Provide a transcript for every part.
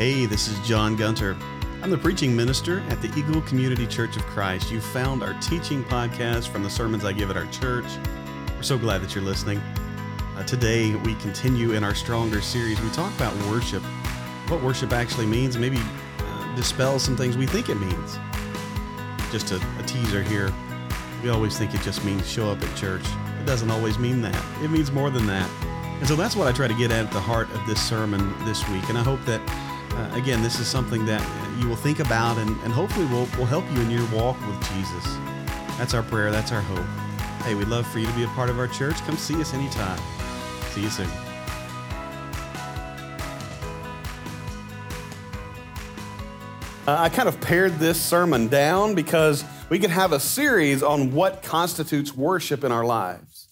Hey, this is John Gunter. I'm the preaching minister at the Eagle Community Church of Christ. You found our teaching podcast from the sermons I give at our church. We're so glad that you're listening. Uh, today, we continue in our Stronger series. We talk about worship, what worship actually means, maybe uh, dispel some things we think it means. Just a, a teaser here. We always think it just means show up at church. It doesn't always mean that, it means more than that. And so that's what I try to get at the heart of this sermon this week. And I hope that uh, again, this is something that you will think about and, and hopefully will, will help you in your walk with Jesus. That's our prayer. That's our hope. Hey, we'd love for you to be a part of our church. Come see us anytime. See you soon. Uh, I kind of pared this sermon down because we could have a series on what constitutes worship in our lives.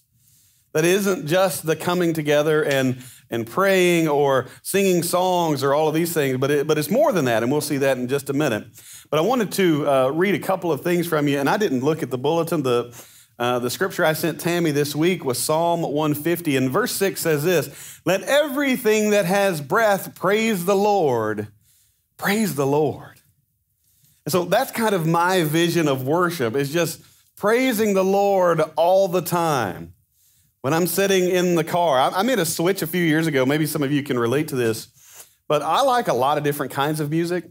That isn't just the coming together and and praying or singing songs or all of these things, but, it, but it's more than that, and we'll see that in just a minute. But I wanted to uh, read a couple of things from you, and I didn't look at the bulletin. The, uh, the scripture I sent Tammy this week was Psalm 150, and verse 6 says this Let everything that has breath praise the Lord. Praise the Lord. And so that's kind of my vision of worship, is just praising the Lord all the time. When I'm sitting in the car, I, made a switch a few years ago. Maybe some of you can relate to this, but I like a lot of different kinds of music.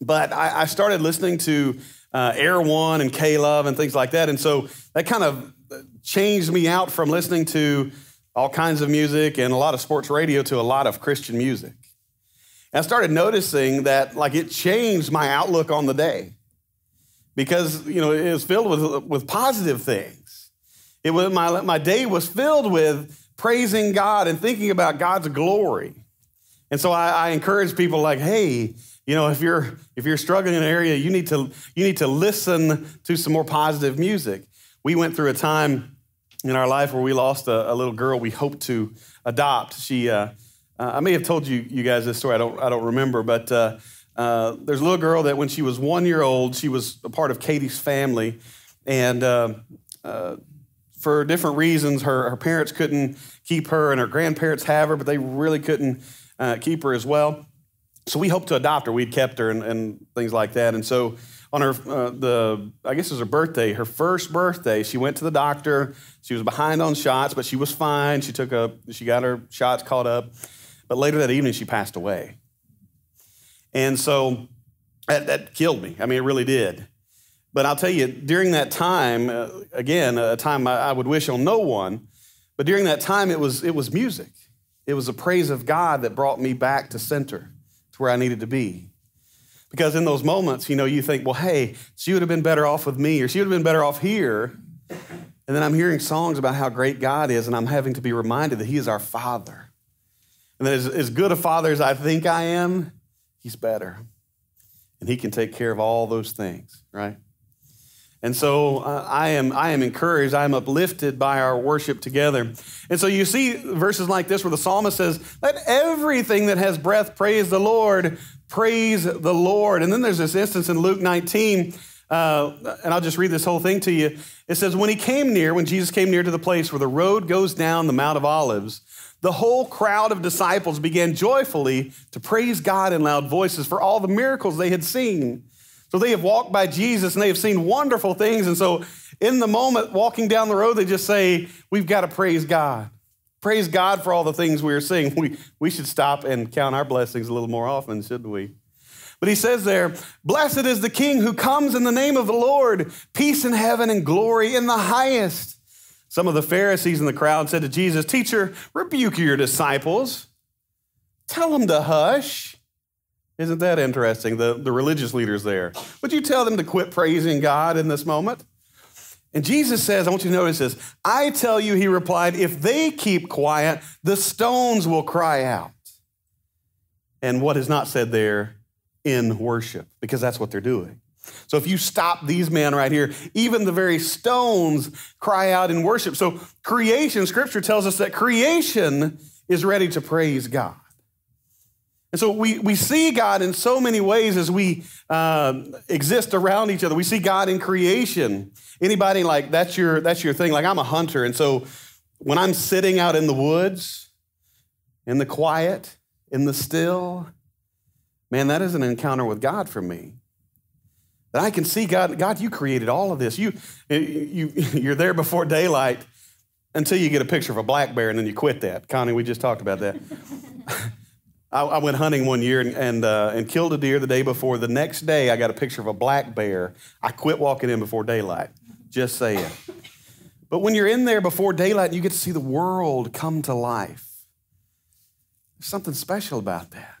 But I, started listening to uh, Air One and K Love and things like that. And so that kind of changed me out from listening to all kinds of music and a lot of sports radio to a lot of Christian music. And I started noticing that like it changed my outlook on the day because you know it was filled with, with positive things. It was my, my day was filled with praising God and thinking about God's glory. And so I, I encourage people like, hey, you know, if you're if you're struggling in an area, you need to you need to listen to some more positive music. We went through a time in our life where we lost a, a little girl we hoped to adopt. She, uh, uh, I may have told you you guys this story. I don't I don't remember, but uh, uh there's a little girl that when she was one year old, she was a part of Katie's family, and uh, uh, for different reasons, her, her parents couldn't keep her, and her grandparents have her, but they really couldn't uh, keep her as well. So we hoped to adopt her. We'd kept her and, and things like that. And so on her, uh, the I guess it was her birthday, her first birthday, she went to the doctor. She was behind on shots, but she was fine. She took a, she got her shots caught up. But later that evening, she passed away. And so that, that killed me. I mean, it really did. But I'll tell you, during that time, uh, again, a time I, I would wish on no one, but during that time, it was, it was music. It was a praise of God that brought me back to center, to where I needed to be. Because in those moments, you know, you think, well, hey, she would have been better off with me, or she would have been better off here. And then I'm hearing songs about how great God is, and I'm having to be reminded that He is our Father. And that as, as good a Father as I think I am, He's better. And He can take care of all those things, right? And so uh, I, am, I am encouraged, I am uplifted by our worship together. And so you see verses like this where the psalmist says, Let everything that has breath praise the Lord, praise the Lord. And then there's this instance in Luke 19, uh, and I'll just read this whole thing to you. It says, When he came near, when Jesus came near to the place where the road goes down the Mount of Olives, the whole crowd of disciples began joyfully to praise God in loud voices for all the miracles they had seen. So they have walked by Jesus and they have seen wonderful things. And so in the moment, walking down the road, they just say, We've got to praise God. Praise God for all the things we are seeing. We, we should stop and count our blessings a little more often, shouldn't we? But he says there, Blessed is the King who comes in the name of the Lord, peace in heaven and glory in the highest. Some of the Pharisees in the crowd said to Jesus, Teacher, rebuke your disciples. Tell them to hush. Isn't that interesting? The, the religious leaders there. Would you tell them to quit praising God in this moment? And Jesus says, I want you to notice this. I tell you, he replied, if they keep quiet, the stones will cry out. And what is not said there in worship, because that's what they're doing. So if you stop these men right here, even the very stones cry out in worship. So creation, scripture tells us that creation is ready to praise God. And so we, we see God in so many ways as we uh, exist around each other. We see God in creation. Anybody like that's your that's your thing? Like I'm a hunter, and so when I'm sitting out in the woods, in the quiet, in the still, man, that is an encounter with God for me. That I can see God, God, you created all of this. You, you, you're there before daylight until you get a picture of a black bear and then you quit that. Connie, we just talked about that. I, I, went hunting one year and, and, uh, and killed a deer the day before. The next day, I got a picture of a black bear. I quit walking in before daylight. Just saying. But when you're in there before daylight, you get to see the world come to life. There's something special about that.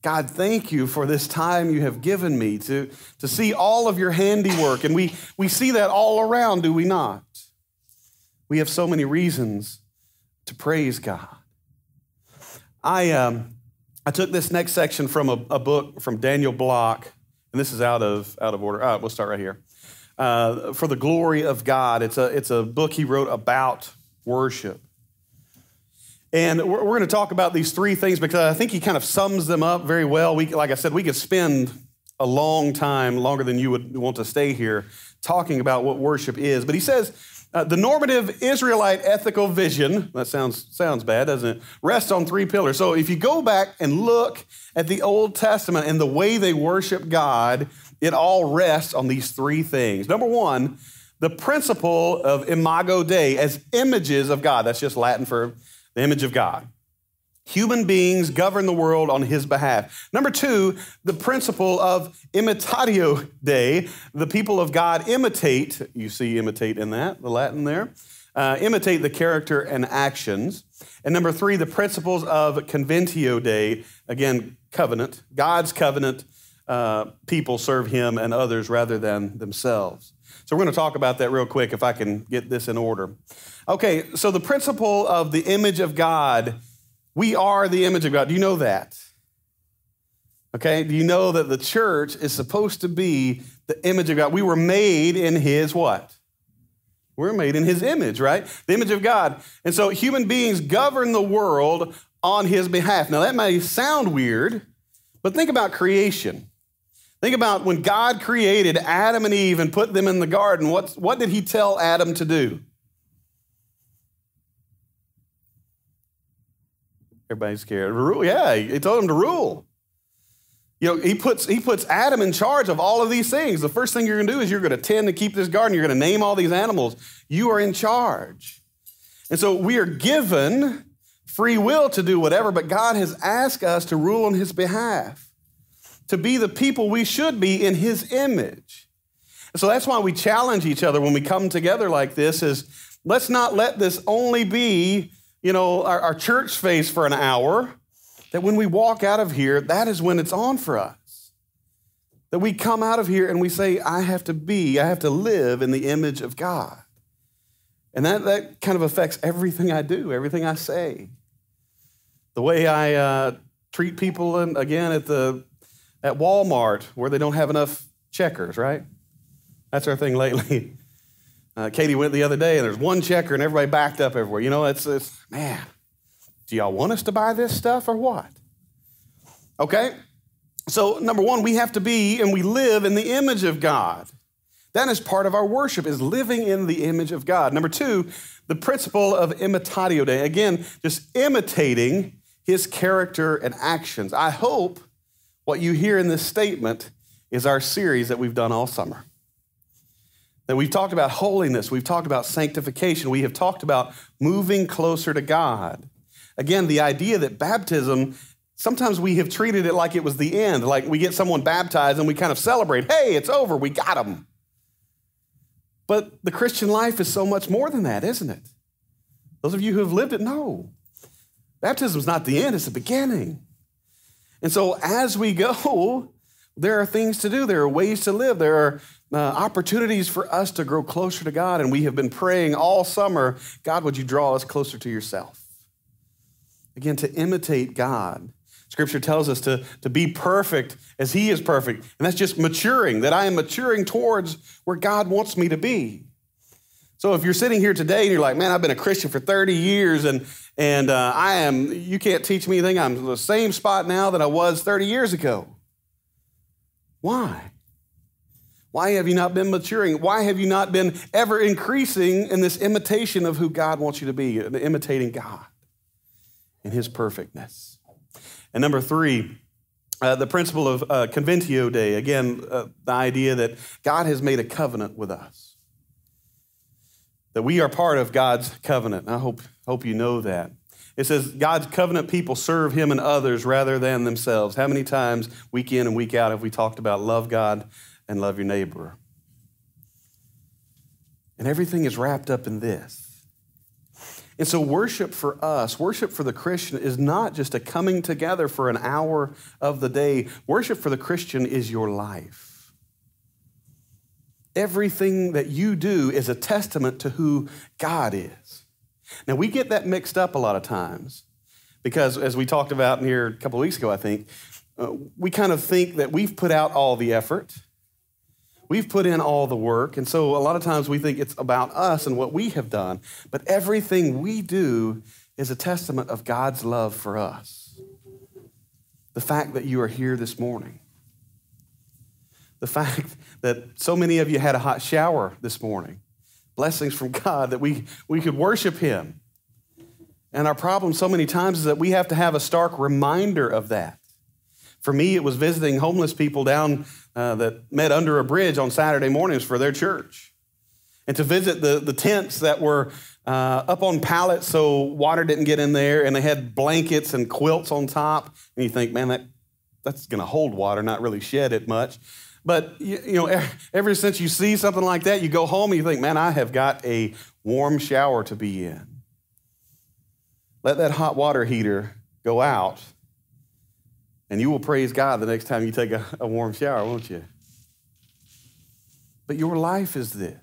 God, thank you for this time you have given me to, to see all of your handiwork. And we, we see that all around, do we not? We have so many reasons to praise God. I, um, I took this next section from a, a, book from Daniel Block, and this is out of, out of order. Uh, we'll start right here. Uh, for the glory of God. It's a, it's a book he wrote about worship. And we're, we're going to talk about these three things because I think he kind of sums them up very well. We, like I said, we could spend a long time, longer than you would want to stay here, talking about what worship is. But he says, uh, the normative Israelite ethical vision, that sounds, sounds bad, doesn't it? Rests on three pillars. So if you go back and look at the Old Testament and the way they worship God, it all rests on these three things. Number one, the principle of imago Dei as images of God. That's just Latin for the image of God. Human beings govern the world on his behalf. Number two, the principle of imitatio Dei. The people of God imitate, you see imitate in that, the Latin there, uh, imitate the character and actions. And number three, the principles of conventio Dei, again, covenant. God's covenant, uh, people serve him and others rather than themselves. So we're going to talk about that real quick if I can get this in order. Okay, so the principle of the image of God we are the image of God. Do you know that? Okay, do you know that the church is supposed to be the image of God? We were made in His what? We're made in His image, right? The image of God. And so human beings govern the world on His behalf. Now, that may sound weird, but think about creation. Think about when God created Adam and Eve and put them in the garden. What, what did He tell Adam to do? Everybody's scared. Rule, yeah, he told him to rule. You know, he puts, he puts Adam in charge of all of these things. The first thing you're going to do is you're going to tend to keep this garden. You're going to name all these animals. You are in charge. And so we are given free will to do whatever, but God has asked us to rule on his behalf, to be the people we should be in his image. And so that's why we challenge each other when we come together like this is let's not let this only be you know, our, our church face for an hour, that when we walk out of here, that is when it's on for us. That we come out of here and we say, I have to be, I have to live in the image of God. And that, that kind of affects everything I do, everything I say. The way I uh, treat people, and again, at, the, at Walmart, where they don't have enough checkers, right? That's our thing lately. Uh, Katie went the other day and there's one checker and everybody backed up everywhere. You know, it's, it's, man, do y'all want us to buy this stuff or what? Okay? So, number one, we have to be and we live in the image of God. That is part of our worship, is living in the image of God. Number two, the principle of imitatio Dei. Again, just imitating his character and actions. I hope what you hear in this statement is our series that we've done all summer. That we've talked about holiness, we've talked about sanctification, we have talked about moving closer to God. Again, the idea that baptism, sometimes we have treated it like it was the end, like we get someone baptized and we kind of celebrate, hey, it's over, we got them. But the Christian life is so much more than that, isn't it? Those of you who have lived it know. Baptism is not the end, it's the beginning. And so as we go, there are things to do, there are ways to live, there are uh, opportunities for us to grow closer to God. And we have been praying all summer God, would you draw us closer to yourself? Again, to imitate God. Scripture tells us to, to be perfect as He is perfect. And that's just maturing, that I am maturing towards where God wants me to be. So if you're sitting here today and you're like, man, I've been a Christian for 30 years and, and uh, I am, you can't teach me anything. I'm the same spot now that I was 30 years ago. Why? Why have you not been maturing? Why have you not been ever increasing in this imitation of who God wants you to be, imitating God in His perfectness? And number three, uh, the principle of uh, Conventio Dei, again, uh, the idea that God has made a covenant with us, that we are part of God's covenant. I hope, hope you know that. It says God's covenant people serve him and others rather than themselves. How many times, week in and week out, have we talked about love God and love your neighbor? And everything is wrapped up in this. And so, worship for us, worship for the Christian, is not just a coming together for an hour of the day. Worship for the Christian is your life. Everything that you do is a testament to who God is. Now, we get that mixed up a lot of times because, as we talked about here a couple of weeks ago, I think, uh, we kind of think that we've put out all the effort. We've put in all the work, and so a lot of times we think it's about us and what we have done, but everything we do is a testament of God's love for us. The fact that you are here this morning, the fact that so many of you had a hot shower this morning, blessings from God that we, we could worship Him. And our problem so many times is that we have to have a stark reminder of that. For me, it was visiting homeless people down uh, that met under a bridge on Saturday mornings for their church. And to visit the, the tents that were uh, up on pallets so water didn't get in there, and they had blankets and quilts on top. And you think, man, that, that's going to hold water, not really shed it much. But you, you know, ever since you see something like that, you go home and you think, man, I have got a warm shower to be in. Let that hot water heater go out and you will praise God the next time you take a, a warm shower, won't you? But your life is this.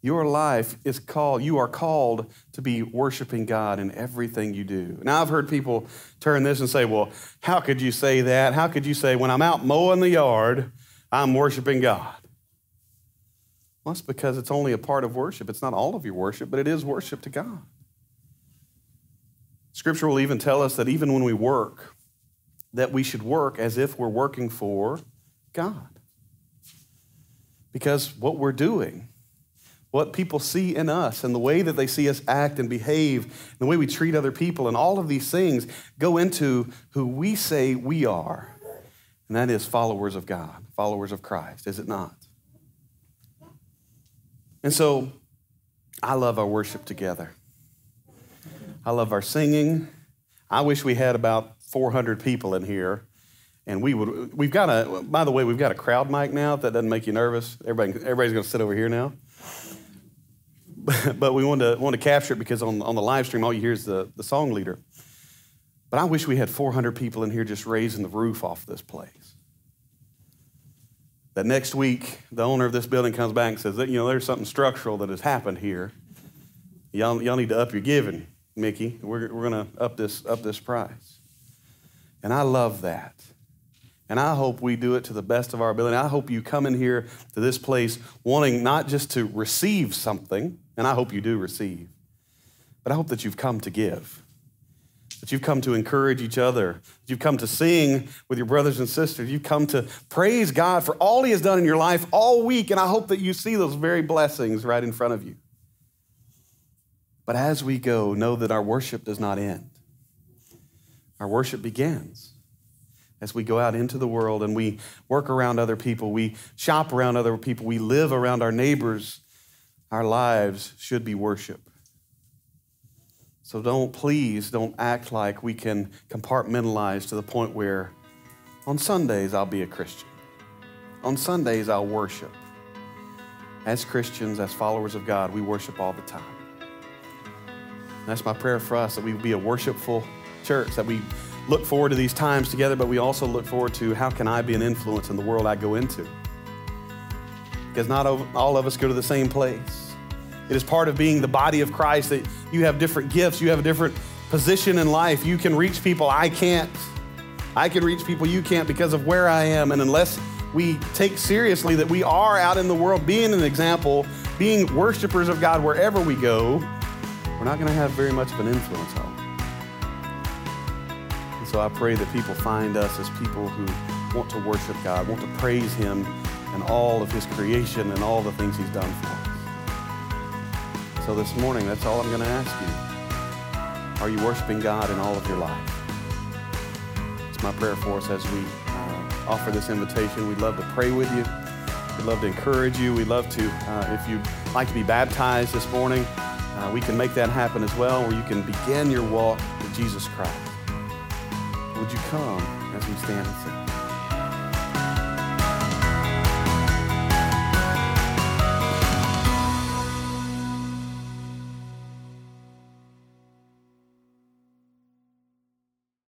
Your life is called, you are called to be worshiping God in everything you do. Now, I've heard people turn this and say, well, how could you say that? How could you say, when I'm out mowing the yard, I'm worshiping God? Well, that's because it's only a part of worship. It's not all of your worship, but it is worship to God. Scripture will even tell us that even when we work, that we should work as if we're working for God. Because what we're doing, what people see in us, and the way that they see us act and behave, and the way we treat other people, and all of these things go into who we say we are. And that is followers of God, followers of Christ, is it not? And so I love our worship together. I love our singing. I wish we had about 400 people in here, and we would. We've got a. By the way, we've got a crowd mic now. If that doesn't make you nervous, everybody, everybody's going to sit over here now. but we want to want to capture it because on on the live stream, all you hear is the the song leader. But I wish we had 400 people in here just raising the roof off this place. That next week, the owner of this building comes back and says that, you know, there's something structural that has happened here. Y'all, y'all need to up your giving, Mickey. We're, we're going to up this, up this price. And I love that. And I hope we do it to the best of our ability. I hope you come in here to this place wanting not just to receive something, and I hope you do receive, but I hope that you've come to give, that you've come to encourage each other, that you've come to sing with your brothers and sisters, you've come to praise God for all He has done in your life all week, and I hope that you see those very blessings right in front of you. But as we go, know that our worship does not end. Our worship begins as we go out into the world and we work around other people, we shop around other people, we live around our neighbors. Our lives should be worship. So don't, please, don't act like we can compartmentalize to the point where on Sundays I'll be a Christian. On Sundays I'll worship. As Christians, as followers of God, we worship all the time. that's my prayer for us that we be a worshipful church, that we look forward to these times together, but we also look forward to how can I be an influence in the world I go into? Because not all of us go to the same place. It is part of being the body of Christ that you have different gifts, you have a different position in life. You can reach people I can't. I can reach people you can't because of where I am. And unless we take seriously that we are out in the world being an example, being worshipers of God wherever we go, we're not going to have very much of an influence on. So I pray that people find us as people who want to worship God, want to praise Him and all of His creation and all the things He's done for us. So this morning, that's all I'm going to ask you. Are you worshiping God in all of your life? It's my prayer for us as we uh, offer this invitation. We'd love to pray with you. We'd love to encourage you. We'd love to, uh, if you'd like to be baptized this morning, uh, we can make that happen as well, where you can begin your walk with Jesus Christ. Would you come as we stand and sing?